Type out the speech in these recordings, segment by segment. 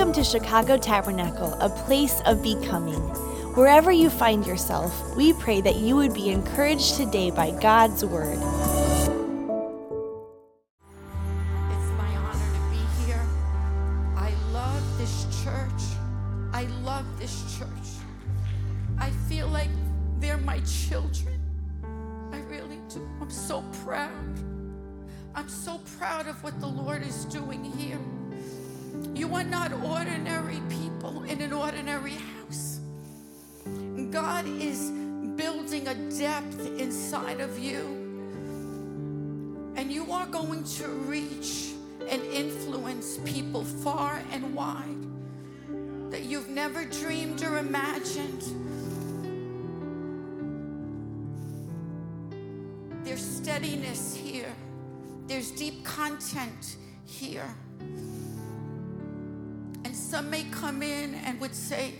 Welcome to Chicago Tabernacle, a place of becoming. Wherever you find yourself, we pray that you would be encouraged today by God's Word.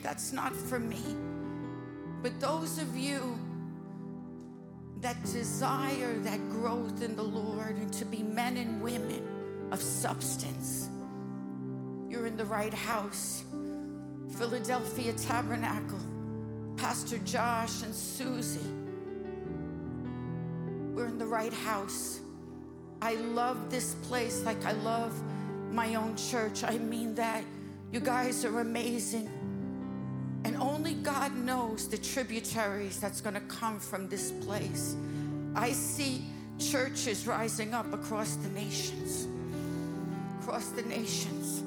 That's not for me. But those of you that desire that growth in the Lord and to be men and women of substance, you're in the right house. Philadelphia Tabernacle, Pastor Josh and Susie, we're in the right house. I love this place like I love my own church. I mean that. You guys are amazing. Only God knows the tributaries that's going to come from this place. I see churches rising up across the nations. Across the nations.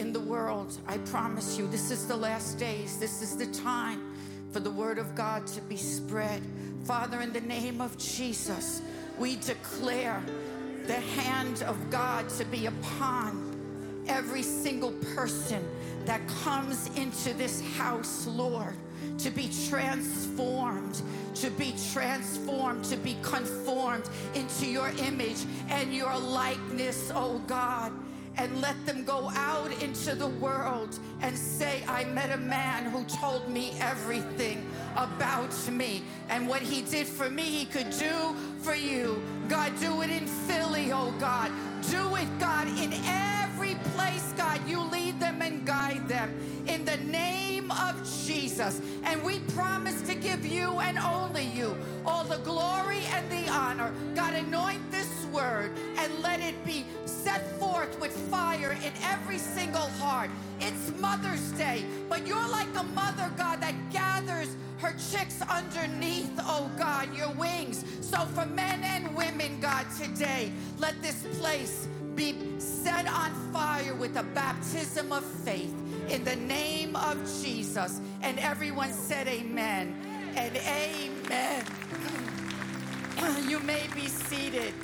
In the world, I promise you, this is the last days. This is the time for the word of God to be spread. Father, in the name of Jesus, we declare the hand of God to be upon every single person that comes into this house, Lord, to be transformed, to be transformed, to be conformed into your image and your likeness, oh God. And let them go out into the world and say, I met a man who told me everything about me. And what he did for me, he could do for you. God, do it in Philly, oh God. Do it, God, in every place, God. You lead them and guide them in the name of Jesus. And we promise to give you and only you all the glory and the honor. God, anoint this word and let it be set forth with fire in every single heart. It's Mother's Day, but you're like a mother, God, that gathers her chicks underneath, oh God, your wings. So for men and women, God, today, let this place be set on fire with a baptism of faith in the name of Jesus. And everyone said amen and amen. You may be seated.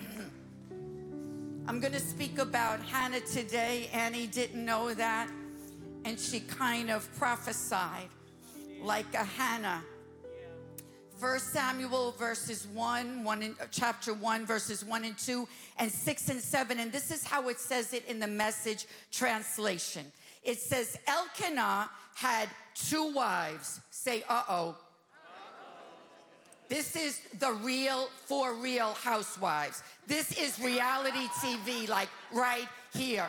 I'm going to speak about Hannah today. Annie didn't know that, and she kind of prophesied like a Hannah. First Samuel verses 1, 1 in, chapter 1, verses 1 and 2, and 6 and 7. And this is how it says it in the message translation. It says, Elkanah had two wives. Say, uh oh. This is the real, for real housewives. This is reality TV, like right here.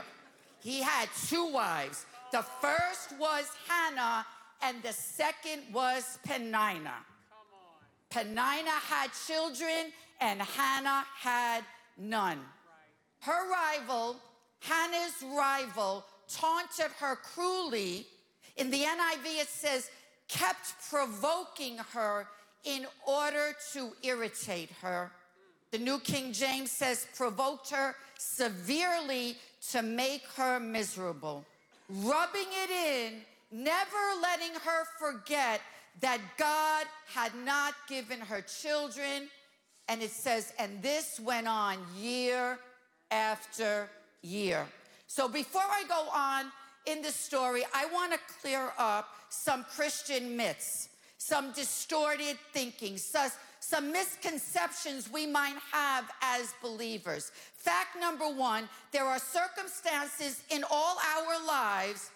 He had two wives. The first was Hannah, and the second was Penina. Penina had children, and Hannah had none. Her rival, Hannah's rival, taunted her cruelly. In the NIV, it says, kept provoking her in order to irritate her. The New King James says, provoked her severely to make her miserable, rubbing it in, never letting her forget that God had not given her children. And it says, and this went on year after year. So before I go on in the story, I want to clear up some Christian myths, some distorted thinking, some, misconceptions we might have as believers. Fact number one there are circumstances in all our lives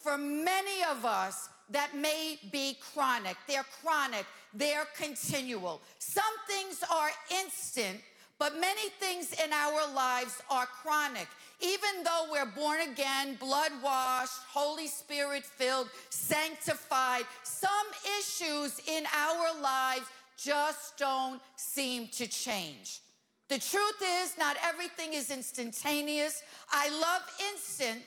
for many of us that may be chronic. They're chronic, they're continual. Some things are instant, But many things in our lives are chronic. Even though we're born again, blood washed, Holy Spirit filled, sanctified, some issues in our lives just don't seem to change. The truth is, not everything is instantaneous. I love instant,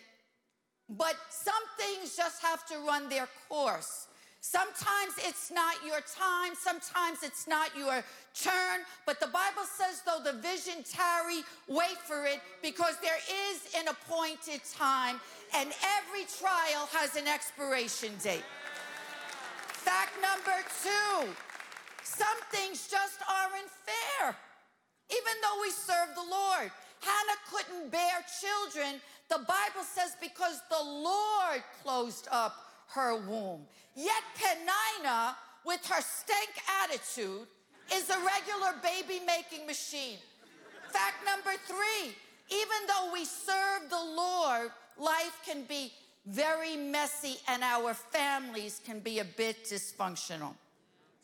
but some things just have to run their course. Sometimes it's not your time, sometimes it's not your turn, but the Bible says, though the vision tarry, wait for it, because there is an appointed time, and every trial has an expiration date. Fact number two some things just aren't fair, even though we serve the Lord. Hannah couldn't bear children. The Bible says because the Lord closed up her womb. Yet Penina, with her stank attitude, is a regular baby making machine. Fact number three even though we serve the Lord, life can be very messy and our families can be a bit dysfunctional.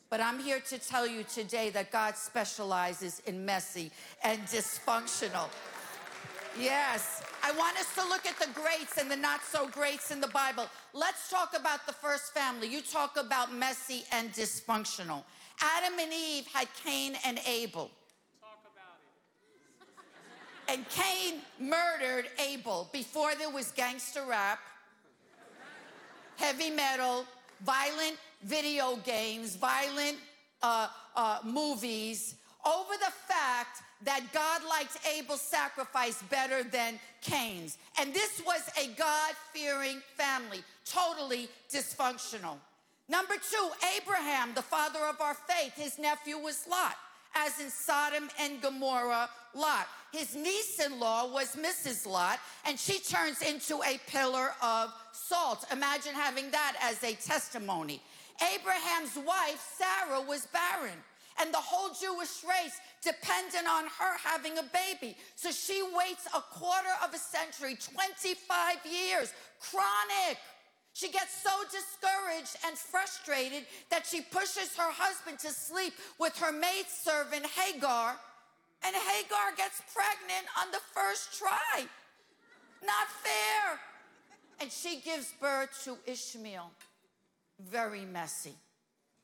But I'm here to tell you today that God specializes in messy and dysfunctional. Yes, I want us to look at the greats and the not so greats in the Bible. Let's talk about the first family. You talk about messy and dysfunctional. Adam and Eve had Cain and Abel. Talk about it. And Cain murdered Abel before there was gangster rap, heavy metal, violent video games, violent uh, uh, movies, over the fact that God liked Abel's sacrifice better than Cain's. And this was a God fearing family, totally dysfunctional. Number two, Abraham, the father of our faith, his nephew was Lot, as in Sodom and Gomorrah, Lot. His niece in law was Mrs. Lot, and she turns into a pillar of salt. Imagine having that as a testimony. Abraham's wife, Sarah, was barren and the whole Jewish race dependent on her having a baby. So she waits a quarter of a century, 25 years, chronic. She gets so discouraged and frustrated that she pushes her husband to sleep with her maidservant Hagar, and Hagar gets pregnant on the first try. Not fair. And she gives birth to Ishmael. Very messy.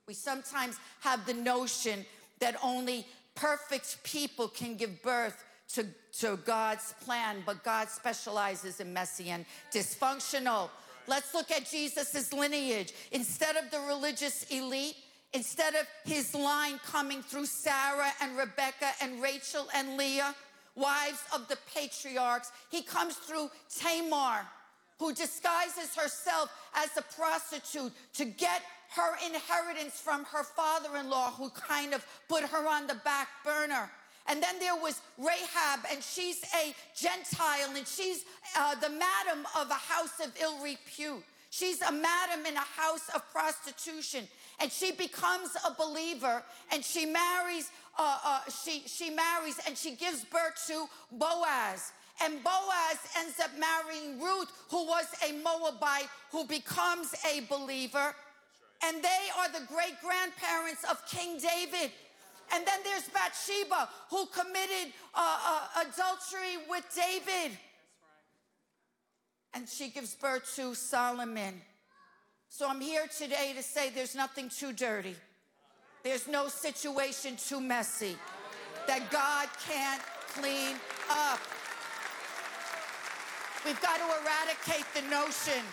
We sometimes have the notion that only perfect people can give birth to, to God's plan, but God specializes in messy and dysfunctional. Let's look at Jesus' lineage. Instead of the religious elite, instead of his line coming through Sarah and Rebecca and Rachel and Leah, wives of the patriarchs, he comes through Tamar, who disguises herself as a prostitute to get her inheritance from her father in law, who kind of put her on the back burner. And then there was Rahab, and she's a Gentile, and she's uh, the madam of a house of ill repute. She's a madam in a house of prostitution, and she becomes a believer, and she marries. Uh, uh, she she marries, and she gives birth to Boaz. And Boaz ends up marrying Ruth, who was a Moabite, who becomes a believer and they are the great grandparents of King David. And then there's Bathsheba, who committed uh, uh, adultery with David. And she gives birth to Solomon. So I'm here today to say there's nothing too dirty, there's no situation too messy that God can't clean up. We've got to eradicate the notion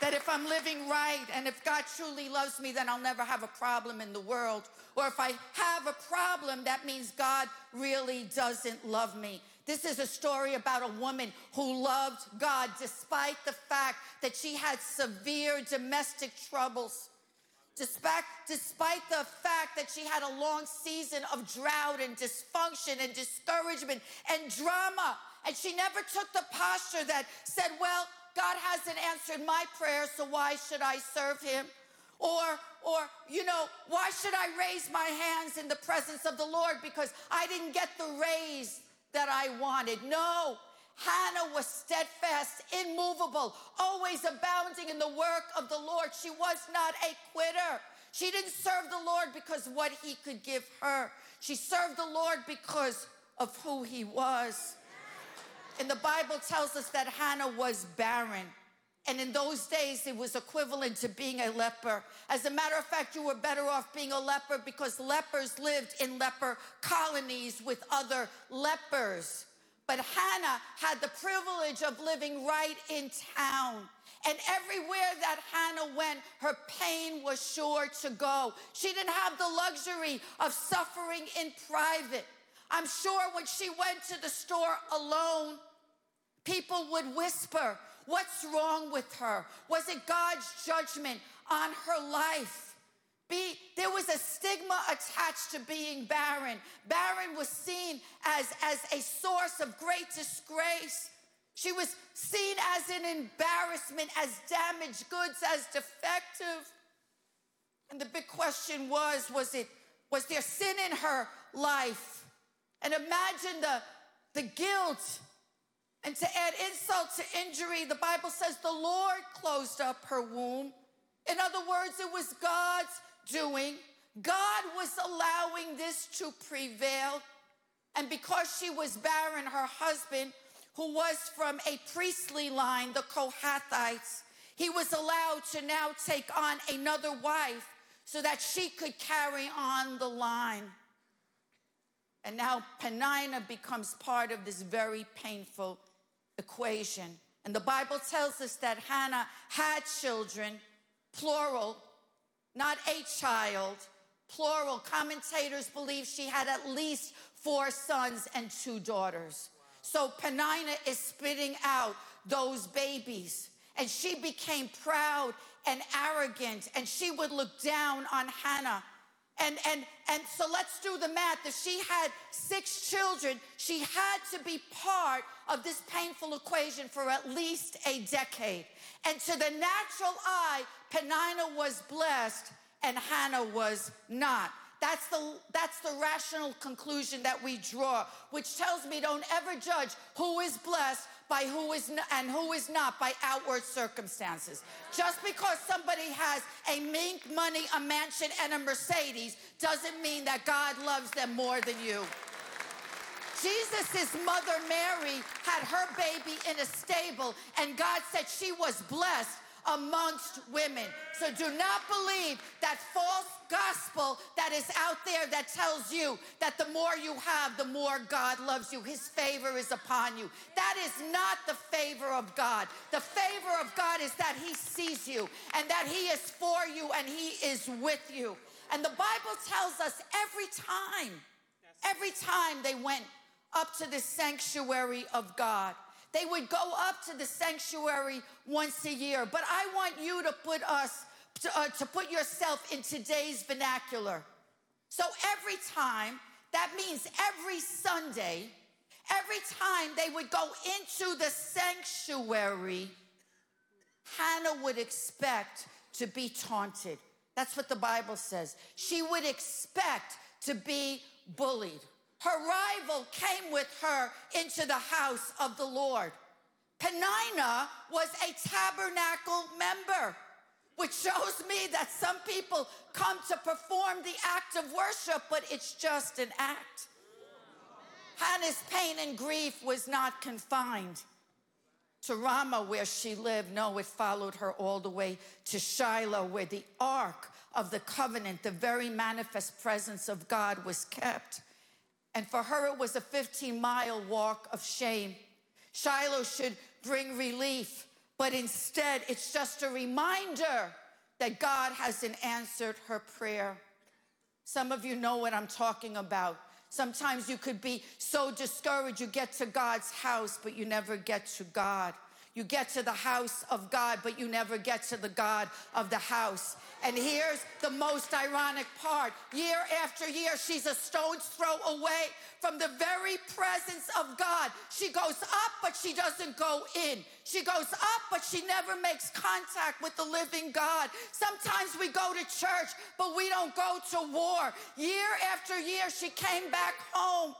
that if I'm living right and if God truly loves me, then I'll never have a problem in the world. Or if I have a problem, that means God really doesn't love me. This is a story about a woman who loved God despite the fact that she had severe domestic troubles. Despite, despite the fact that she had a long season of drought and dysfunction and discouragement and drama. And she never took the posture that said, Well, God hasn't answered my prayer, so why should I serve him? Or, or, you know, why should I raise my hands in the presence of the Lord because I didn't get the raise that I wanted? No. Hannah was steadfast, immovable, always abounding in the work of the Lord. She was not a quitter. She didn't serve the Lord because what he could give her. She served the Lord because of who he was. And the Bible tells us that Hannah was barren. And in those days, it was equivalent to being a leper. As a matter of fact, you were better off being a leper because lepers lived in leper colonies with other lepers. But Hannah had the privilege of living right in town. And everywhere that Hannah went, her pain was sure to go. She didn't have the luxury of suffering in private. I'm sure when she went to the store alone, people would whisper, What's wrong with her? Was it God's judgment on her life? Be, there was a stigma attached to being barren. Barren was seen as, as a source of great disgrace. She was seen as an embarrassment, as damaged goods, as defective. And the big question was, was it, was there sin in her life? And imagine the, the guilt. And to add insult to injury, the Bible says the Lord closed up her womb. In other words, it was God's doing. God was allowing this to prevail. And because she was barren, her husband, who was from a priestly line, the Kohathites, he was allowed to now take on another wife so that she could carry on the line. And now Penina becomes part of this very painful equation. And the Bible tells us that Hannah had children, plural, not a child, plural. Commentators believe she had at least four sons and two daughters. So Penina is spitting out those babies. And she became proud and arrogant, and she would look down on Hannah. And, and, and so let's do the math. If she had six children, she had to be part of this painful equation for at least a decade. And to the natural eye, Penina was blessed and Hannah was not. That's the, that's the rational conclusion that we draw, which tells me don't ever judge who is blessed by who is not, and who is not by outward circumstances. Just because somebody has a mink money, a mansion, and a Mercedes doesn't mean that God loves them more than you. Jesus' mother Mary had her baby in a stable, and God said she was blessed amongst women. So do not believe that false gospel that is out there that tells you that the more you have, the more God loves you. His favor is upon you. That is not the favor of God. The favor of God is that He sees you and that He is for you and He is with you. And the Bible tells us every time, every time they went up to the sanctuary of God, they would go up to the sanctuary once a year. But I want you to put us, to, uh, to put yourself in today's vernacular. So every time, that means every Sunday, every time they would go into the sanctuary, Hannah would expect to be taunted. That's what the Bible says. She would expect to be bullied her rival came with her into the house of the Lord. Penina was a tabernacle member, which shows me that some people come to perform the act of worship, but it's just an act. Hannah's pain and grief was not confined to Ramah, where she lived. No, it followed her all the way to Shiloh, where the ark of the covenant, the very manifest presence of God, was kept. And for her, it was a 15 mile walk of shame. Shiloh should bring relief, but instead, it's just a reminder that God hasn't answered her prayer. Some of you know what I'm talking about. Sometimes you could be so discouraged, you get to God's house, but you never get to God. You get to the house of God, but you never get to the God of the house. And here's the most ironic part year after year, she's a stone's throw away from the very presence of God. She goes up, but she doesn't go in. She goes up, but she never makes contact with the living God. Sometimes we go to church, but we don't go to war. Year after year, she came back home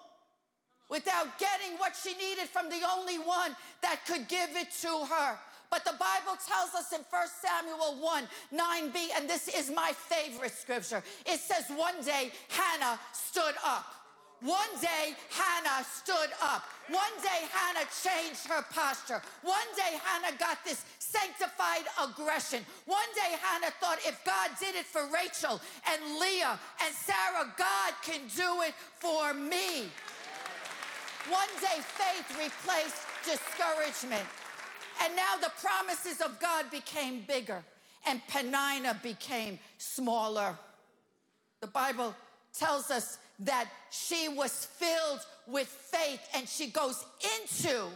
without getting what she needed from the only one that could give it to her. But the Bible tells us in 1 Samuel 1 9b, and this is my favorite scripture. It says, One day Hannah stood up. One day, Hannah stood up. One day, Hannah changed her posture. One day, Hannah got this sanctified aggression. One day, Hannah thought if God did it for Rachel and Leah and Sarah, God can do it for me. One day, faith replaced discouragement. And now the promises of God became bigger and Penina became smaller. The Bible tells us that she was filled with faith and she goes into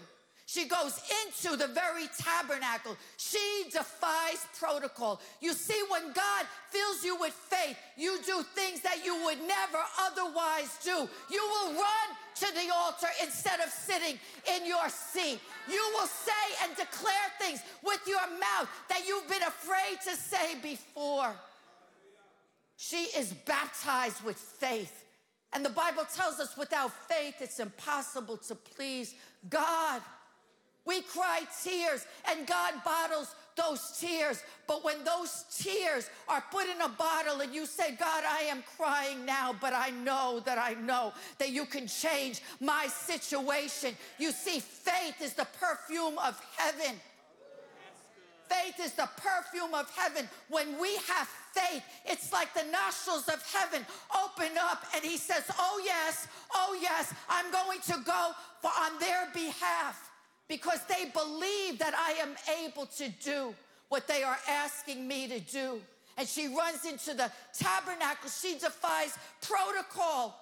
she goes into the very tabernacle. She defies protocol. You see, when God fills you with faith, you do things that you would never otherwise do. You will run to the altar instead of sitting in your seat. You will say and declare things with your mouth that you've been afraid to say before. She is baptized with faith. And the Bible tells us without faith, it's impossible to please God. We cry tears, and God bottles those tears. But when those tears are put in a bottle and you say, God, I am crying now, but I know that I know that you can change my situation. You see, faith is the perfume of heaven. Faith is the perfume of heaven. When we have faith, it's like the nostrils of heaven open up and he says, Oh, yes, oh, yes, I'm going to go for on their behalf because they believe that I am able to do what they are asking me to do. And she runs into the tabernacle. She defies protocol.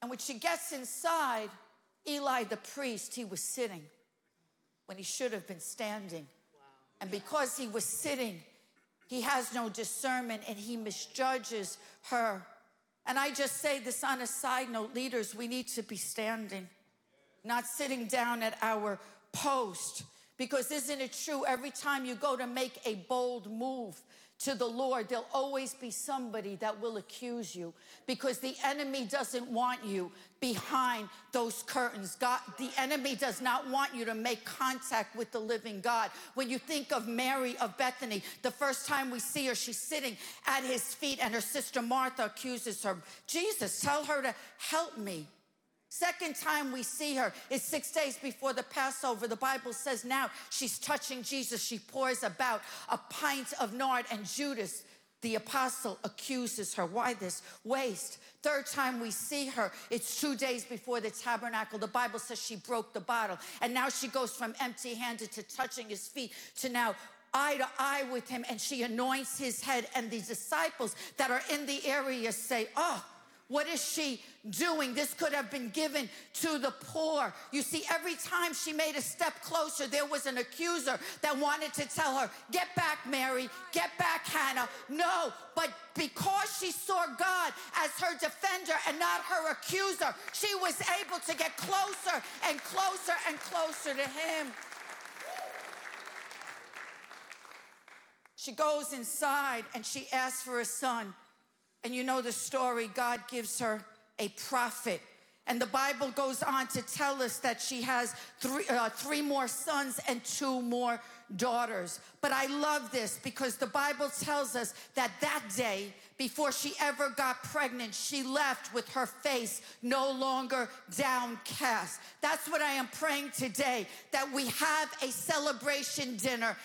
And when she gets inside, Eli the priest, he was sitting when he should have been standing. And because he was sitting, he has no discernment and he misjudges her. And I just say this on a side note leaders, we need to be standing not sitting down at our post. Because isn't it true? Every time you go to make a bold move to the Lord, there'll always be somebody that will accuse you because the enemy doesn't want you behind those curtains. God, the enemy does not want you to make contact with the living God. When you think of Mary of Bethany, the first time we see her, she's sitting at his feet and her sister Martha accuses her, Jesus, tell her to help me. Second time we see her is six days before the Passover. The Bible says now she's touching Jesus. She pours about a pint of nard, and Judas, the apostle, accuses her. Why this waste? Third time we see her, it's two days before the tabernacle. The Bible says she broke the bottle. And now she goes from empty handed to touching his feet to now eye to eye with him and she anoints his head. And the disciples that are in the area say, Oh, what is she doing? This could have been given to the poor. You see, every time she made a step closer, there was an accuser that wanted to tell her, Get back, Mary, get back, Hannah. No, but because she saw God as her defender and not her accuser, she was able to get closer and closer and closer to him. She goes inside and she asks for a son. And you know the story, God gives her a prophet. And the Bible goes on to tell us that she has three, uh, three more sons and two more daughters. But I love this because the Bible tells us that that day, before she ever got pregnant, she left with her face no longer downcast. That's what I am praying today that we have a celebration dinner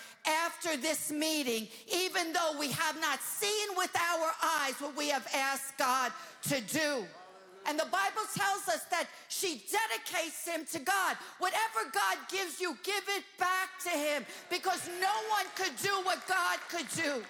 after this meeting, even though we have not seen with our eyes what we have asked God to do. And the Bible tells us that she dedicates him to God. Whatever God gives you, give it back to him because no one could do what God could do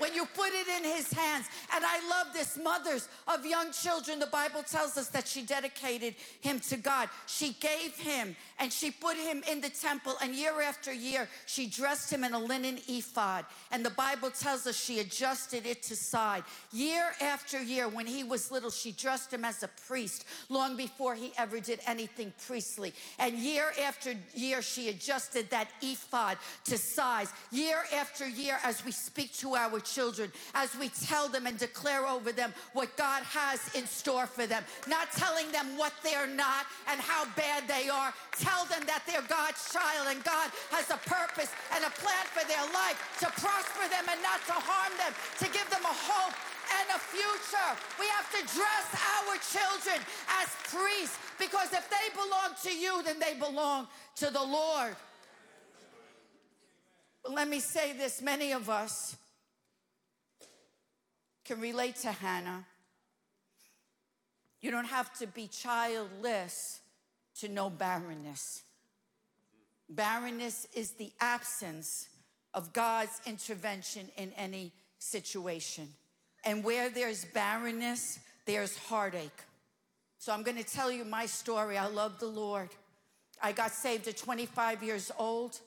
when you put it in his hands. And I love this. Mothers of young children, the Bible tells us that she dedicated him to God. She gave him and she put him in the temple. And year after year, she dressed him in a linen ephod. And the Bible tells us she adjusted it to side. Year after year, when he was little, she dressed him as a priest long before he ever did anything priestly. And year after year, she adjusted that ephod to size. Year after year, as we speak to our children as we tell them and declare over them what God has in store for them. Not telling them what they're not and how bad they are. Tell them that they're God's child and God has a purpose and a plan for their life to prosper them and not to harm them, to give them a hope and a future. We have to dress our children as priests because if they belong to you, then they belong to the Lord. Let me say this many of us can relate to Hannah. You don't have to be childless to know barrenness. Barrenness is the absence of God's intervention in any situation. And where there's barrenness, there's heartache. So I'm going to tell you my story. I love the Lord. I got saved at 25 years old.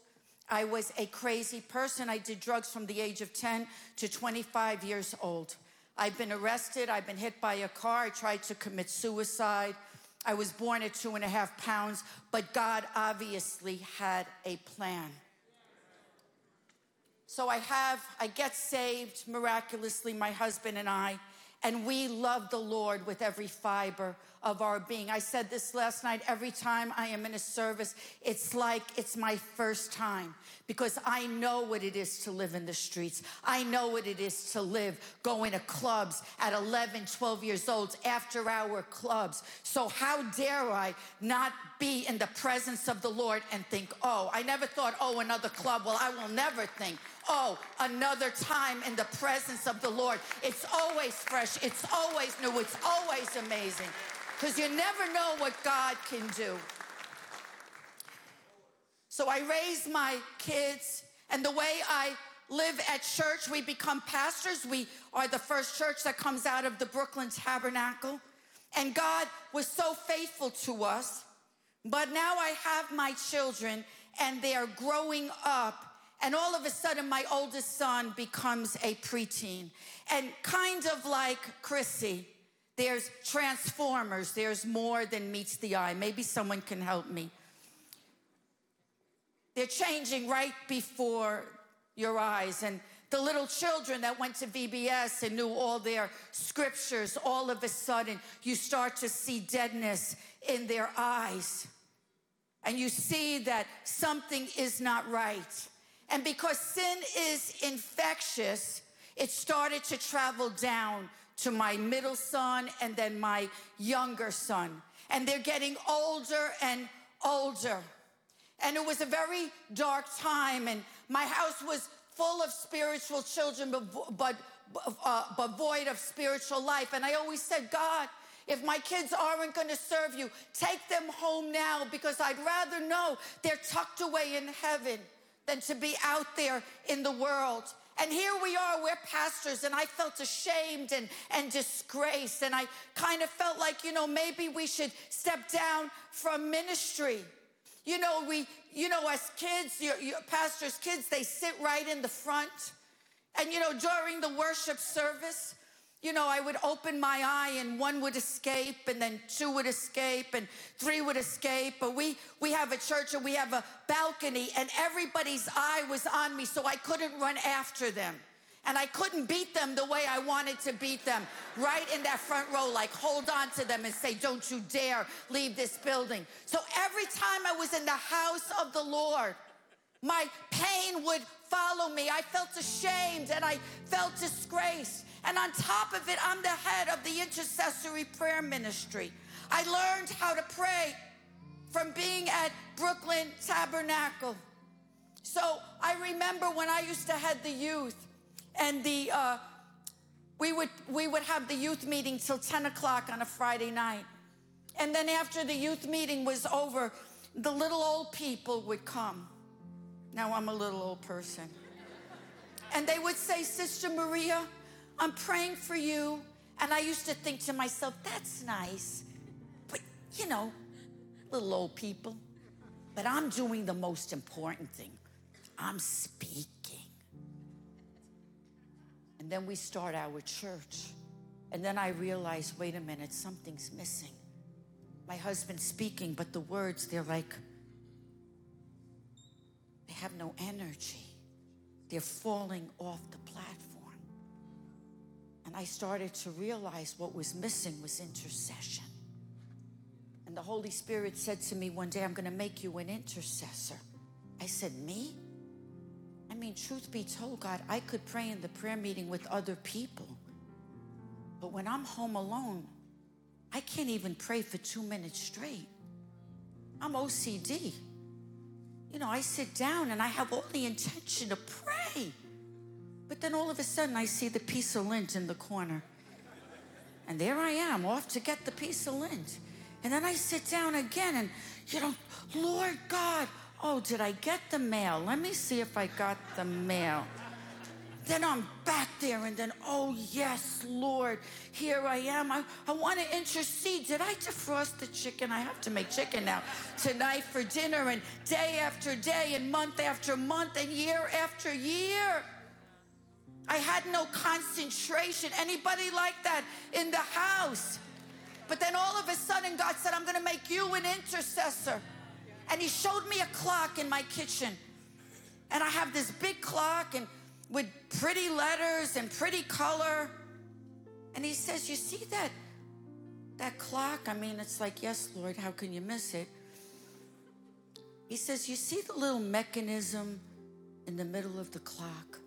I was a crazy person. I did drugs from the age of 10 to 25 years old. I've been arrested. I've been hit by a car. I tried to commit suicide. I was born at two and a half pounds, but God obviously had a plan. So I have, I get saved miraculously, my husband and I, and we love the Lord with every fiber of our being. I said this last night every time I am in a service, it's like it's my first time because I know what it is to live in the streets. I know what it is to live going to clubs at 11, 12 years old, after hour clubs. So, how dare I not be in the presence of the Lord and think, oh, I never thought, oh, another club. Well, I will never think, oh, another time in the presence of the Lord. It's always fresh, it's always new, it's always amazing because you never know what God can do. So I raise my kids, and the way I live at church, we become pastors. We are the first church that comes out of the Brooklyn Tabernacle. And God was so faithful to us. But now I have my children, and they are growing up. And all of a sudden, my oldest son becomes a preteen. And kind of like Chrissy, there's transformers. There's more than meets the eye. Maybe someone can help me. They're changing right before your eyes. And the little children that went to VBS and knew all their scriptures, all of a sudden, you start to see deadness in their eyes. And you see that something is not right. And because sin is infectious, it started to travel down to my middle son and then my younger son. And they're getting older and older. And it was a very dark time, and my house was full of spiritual children, but, but, uh, but void of spiritual life. And I always said, God, if my kids aren't going to serve you, take them home now because I'd rather know they're tucked away in heaven than to be out there in the world. And here we are, we're pastors, and I felt ashamed and, and disgraced. And I kind of felt like, you know, maybe we should step down from ministry. You know, we, you know, as kids, your, your pastors' kids, they sit right in the front. And, you know, during the worship service, you know, I would open my eye and one would escape and then two would escape and three would escape. But we, we have a church and we have a balcony and everybody's eye was on me so I couldn't run after them. And I couldn't beat them the way I wanted to beat them, right in that front row, like hold on to them and say, Don't you dare leave this building. So every time I was in the house of the Lord, my pain would follow me. I felt ashamed and I felt disgraced. And on top of it, I'm the head of the intercessory prayer ministry. I learned how to pray from being at Brooklyn Tabernacle. So I remember when I used to head the youth, and the uh, we would we would have the youth meeting till 10 o'clock on a Friday night. And then after the youth meeting was over, the little old people would come. Now I'm a little old person. And they would say, Sister Maria, I'm praying for you. And I used to think to myself, that's nice. But, you know, little old people. But I'm doing the most important thing I'm speaking. And then we start our church. And then I realize wait a minute, something's missing. My husband's speaking, but the words, they're like, they have no energy. They're falling off the platform. And I started to realize what was missing was intercession. And the Holy Spirit said to me one day, I'm going to make you an intercessor. I said, Me? I mean, truth be told, God, I could pray in the prayer meeting with other people. But when I'm home alone, I can't even pray for two minutes straight. I'm OCD. You know, I sit down and I have all the intention to pray. But then all of a sudden, I see the piece of lint in the corner. And there I am, off to get the piece of lint. And then I sit down again and, you know, Lord God, oh, did I get the mail? Let me see if I got the mail. Then I'm back there, and then, oh, yes, Lord, here I am. I, I want to intercede. Did I defrost the chicken? I have to make chicken now tonight for dinner, and day after day, and month after month, and year after year. I had no concentration. Anybody like that in the house? But then all of a sudden, God said, I'm going to make you an intercessor. And He showed me a clock in my kitchen. And I have this big clock and with pretty letters and pretty color. And He says, You see that? That clock, I mean, it's like, yes, Lord, how can you miss it? He says, You see the little mechanism in the middle of the clock?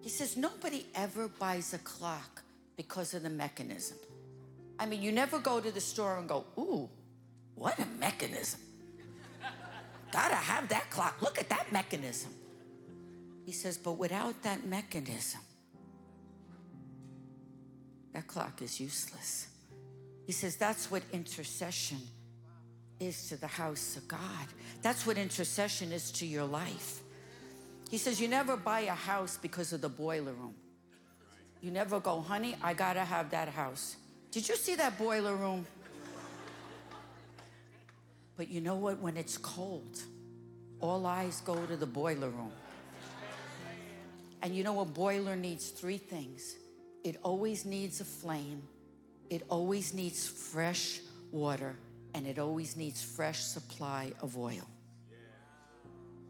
He says, Nobody ever buys a clock because of the mechanism. I mean, you never go to the store and go, Ooh, what a mechanism. Gotta have that clock. Look at that mechanism. He says, But without that mechanism, that clock is useless. He says, That's what intercession is to the house of God. That's what intercession is to your life. He says, You never buy a house because of the boiler room. You never go, honey, I gotta have that house. Did you see that boiler room? But you know what? When it's cold, all eyes go to the boiler room. And you know a boiler needs three things it always needs a flame, it always needs fresh water, and it always needs fresh supply of oil.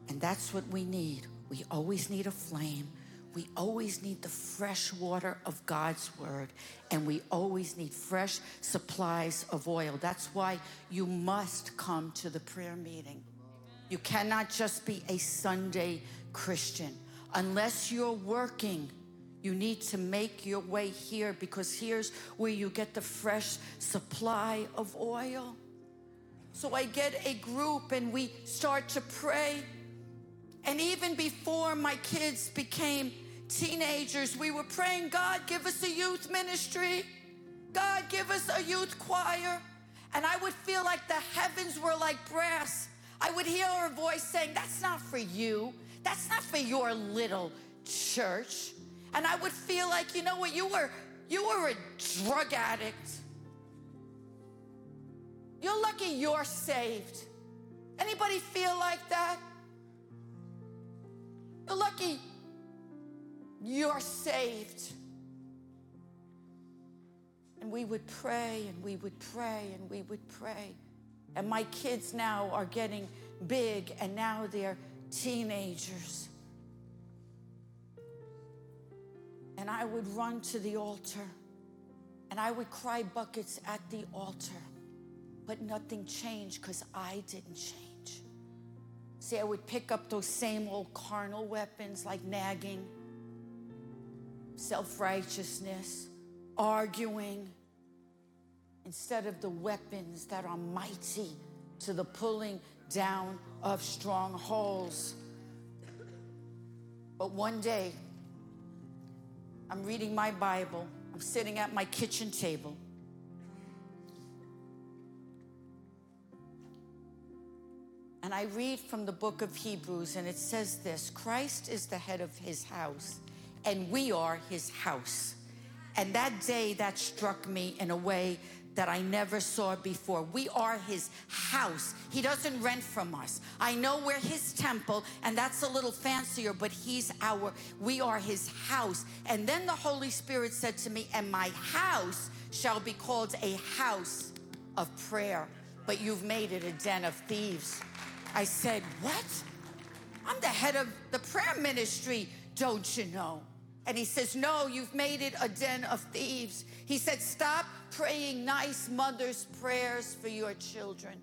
And that's what we need. We always need a flame. We always need the fresh water of God's word. And we always need fresh supplies of oil. That's why you must come to the prayer meeting. You cannot just be a Sunday Christian. Unless you're working, you need to make your way here because here's where you get the fresh supply of oil. So I get a group and we start to pray. And even before my kids became teenagers, we were praying, God, give us a youth ministry. God, give us a youth choir. And I would feel like the heavens were like brass. I would hear her voice saying, That's not for you. That's not for your little church. And I would feel like, you know what, you were you were a drug addict. You're lucky you're saved. Anybody feel like that? You're lucky you're saved. And we would pray and we would pray and we would pray. And my kids now are getting big and now they're teenagers. And I would run to the altar and I would cry buckets at the altar. But nothing changed because I didn't change. See, I would pick up those same old carnal weapons like nagging, self righteousness, arguing, instead of the weapons that are mighty to the pulling down of strongholds. But one day, I'm reading my Bible, I'm sitting at my kitchen table. And I read from the book of Hebrews, and it says this Christ is the head of his house, and we are his house. And that day, that struck me in a way that I never saw before. We are his house. He doesn't rent from us. I know we're his temple, and that's a little fancier, but he's our, we are his house. And then the Holy Spirit said to me, And my house shall be called a house of prayer, but you've made it a den of thieves. I said, What? I'm the head of the prayer ministry, don't you know? And he says, No, you've made it a den of thieves. He said, Stop praying nice mother's prayers for your children.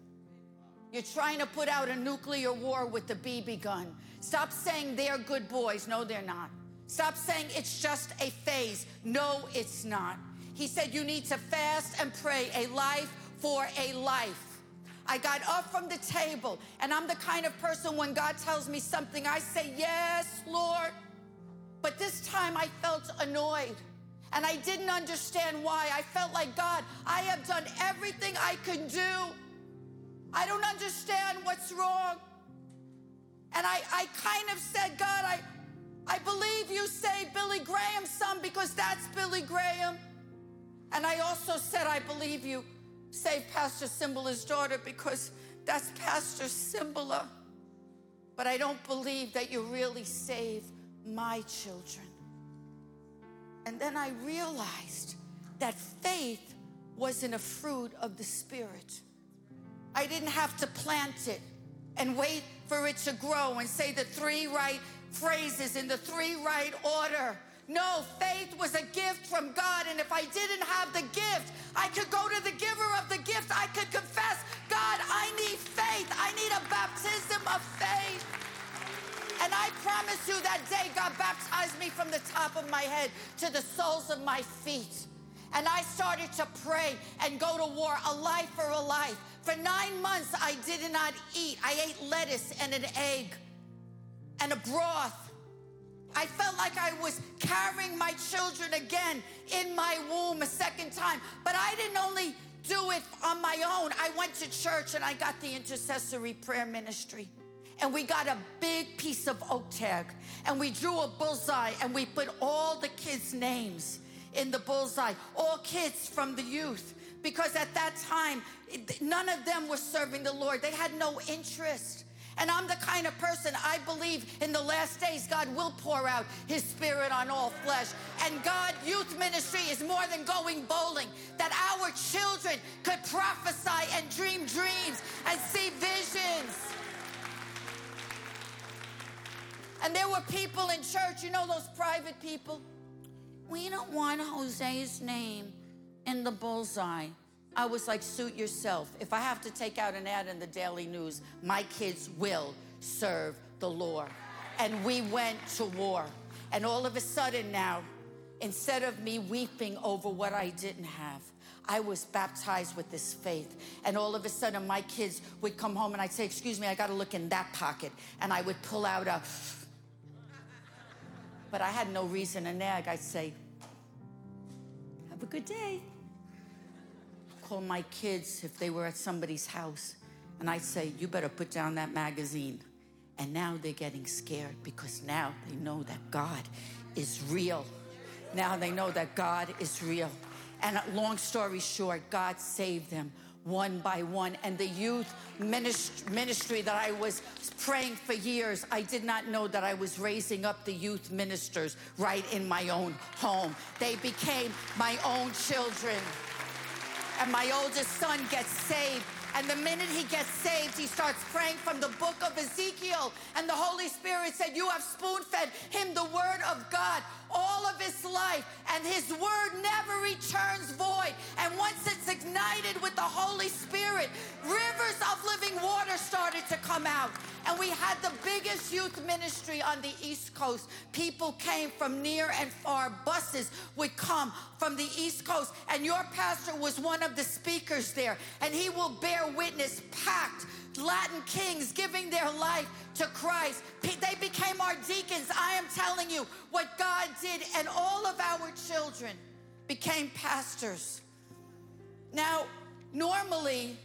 You're trying to put out a nuclear war with the BB gun. Stop saying they're good boys. No, they're not. Stop saying it's just a phase. No, it's not. He said, You need to fast and pray a life for a life. I got up from the table, and I'm the kind of person when God tells me something, I say, Yes, Lord. But this time I felt annoyed. And I didn't understand why. I felt like, God, I have done everything I could do. I don't understand what's wrong. And I, I kind of said, God, I, I believe you say Billy Graham's son because that's Billy Graham. And I also said, I believe you saved Pastor Cymbala's daughter because that's Pastor Cymbala. But I don't believe that you really saved my children. And then I realized that faith wasn't a fruit of the Spirit. I didn't have to plant it and wait for it to grow and say the three right phrases in the three right order. No, faith was a gift from God. And if I didn't have the gift, I could go to the giver of the gift. I could confess, God, I need faith. I need a baptism of faith. And I promise you that day, God baptized me from the top of my head to the soles of my feet. And I started to pray and go to war, a life for a life. For nine months, I did not eat. I ate lettuce and an egg and a broth. I felt like I was carrying my children again in my womb a second time. But I didn't only do it on my own. I went to church and I got the intercessory prayer ministry. And we got a big piece of oak tag and we drew a bullseye and we put all the kids' names in the bullseye, all kids from the youth. Because at that time, none of them were serving the Lord. They had no interest. And I'm the kind of person I believe in the last days God will pour out his spirit on all flesh. And God, youth ministry is more than going bowling, that our children could prophesy and dream dreams and see visions. And there were people in church, you know, those private people. We don't want Jose's name in the bullseye. I was like, suit yourself. If I have to take out an ad in the Daily News, my kids will serve the Lord. And we went to war. And all of a sudden now, instead of me weeping over what I didn't have, I was baptized with this faith. And all of a sudden, my kids would come home and I'd say, Excuse me, I got to look in that pocket. And I would pull out a, but I had no reason to nag. I'd say, Have a good day call my kids if they were at somebody's house and I'd say, You better put down that magazine. And now they're getting scared because now they know that God is real. Now they know that God is real. And long story short, God saved them one by one. And the youth ministry that I was praying for years, I did not know that I was raising up the youth ministers right in my own home. They became my own children and my oldest son gets saved. And the minute he gets saved, he starts praying from the book of Ezekiel. And the Holy Spirit said, You have spoon fed him the word of God all of his life, and his word never returns void. And once it's ignited with the Holy Spirit, rivers of living water started to come out. And we had the biggest youth ministry on the East Coast. People came from near and far. Buses would come from the East Coast. And your pastor was one of the speakers there. And he will bear witness, packed Latin kings giving their life to Christ. They became our deacons. I am telling you what God did, and all of our children became pastors. Now, normally,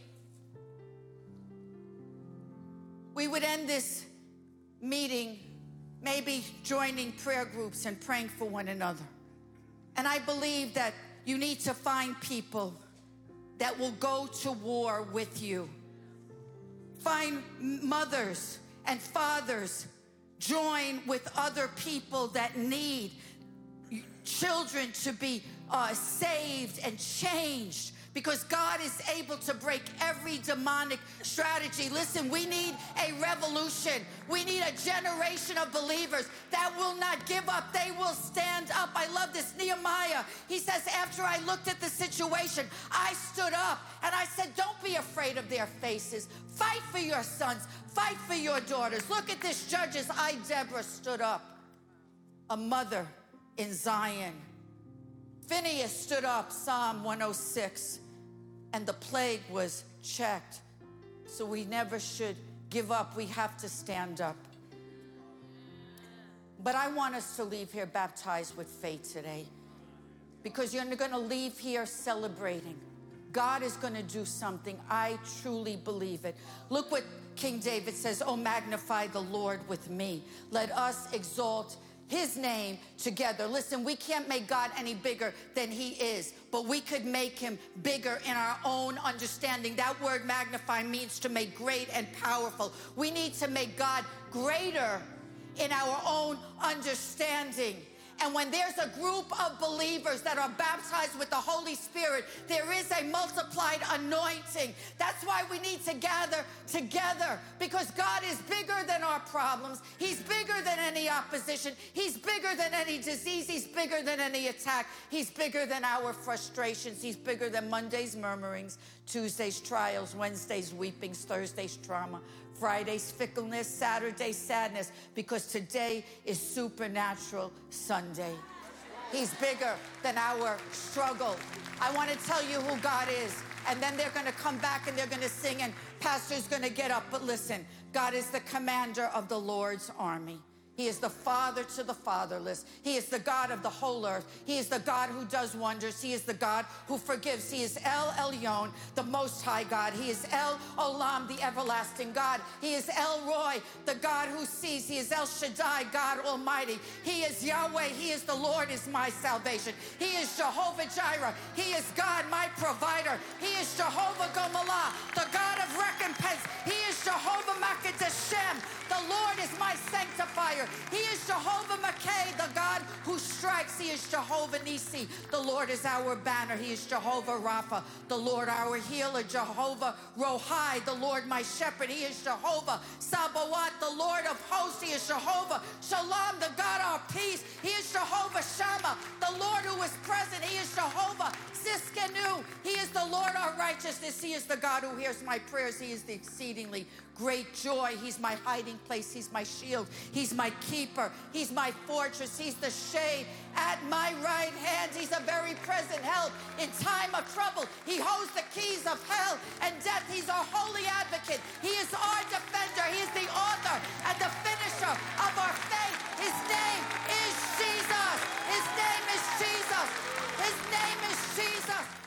we would end this meeting maybe joining prayer groups and praying for one another. And I believe that you need to find people that will go to war with you. Find mothers and fathers join with other people that need children to be uh, saved and changed because God is able to break every demonic strategy. Listen, we need a revolution. We need a generation of believers that will not give up. They will stand up. I love this. Nehemiah, he says, after I looked at the situation, I stood up and I said, Don't be afraid of their faces. Fight for your sons, fight for your daughters. Look at this, judges. I, Deborah, stood up, a mother in Zion Phinehas stood up, Psalm 106, and the plague was checked. So we never should give up. We have to stand up. But I want us to leave here baptized with faith today because you're going to leave here celebrating. God is going to do something. I truly believe it. Look what King David says Oh, magnify the Lord with me. Let us exalt his name together. Listen, we can't make God any bigger than he is, but we could make him bigger in our own understanding. That word magnify means to make great and powerful. We need to make God greater in our own understanding. And when there's a group of believers that are baptized with the Holy Spirit, there is a multiplied anointing. That's why we need to gather together because God is bigger than our problems. He's bigger than any opposition. He's bigger than any disease. He's bigger than any attack. He's bigger than our frustrations. He's bigger than Monday's murmurings, Tuesday's trials, Wednesday's weepings, Thursday's trauma, Friday's fickleness, Saturday's sadness, because today is supernatural Sunday. He's bigger than our struggle. I want to tell you who God is. And then they're going to come back and they're going to sing, and Pastor's going to get up. But listen, God is the commander of the Lord's army. He is the father to the fatherless. He is the God of the whole earth. He is the God who does wonders. He is the God who forgives. He is El Elyon, the most high God. He is El Olam, the everlasting God. He is El Roi, the God who sees. He is El Shaddai, God Almighty. He is Yahweh. He is the Lord, is my salvation. He is Jehovah Jireh. He is God, my provider. He is Jehovah Gomalah, the God of recompense. He is Jehovah Makadeshem. The Lord is my sanctifier. He is Jehovah Makkah, the God who strikes. He is Jehovah Nisi. The Lord is our banner. He is Jehovah Rapha, the Lord our healer. Jehovah Rohai, the Lord my shepherd. He is Jehovah Sabaoth, the Lord of hosts. He is Jehovah Shalom, the God our peace. He is Jehovah Shammah, the Lord who is present. He is Jehovah Tsidkenu. He is the Lord our righteousness. He is the God who hears my prayers. He is the exceedingly great joy. He's my hiding place. He's my shield. He's my keeper. He's my fortress. He's the shade at my right hand. He's a very present help in time of trouble. He holds the keys of hell and death. He's our holy advocate. He is our defender. He is the author and the finisher of our faith. His name is Jesus. His name is Jesus. His name is Jesus.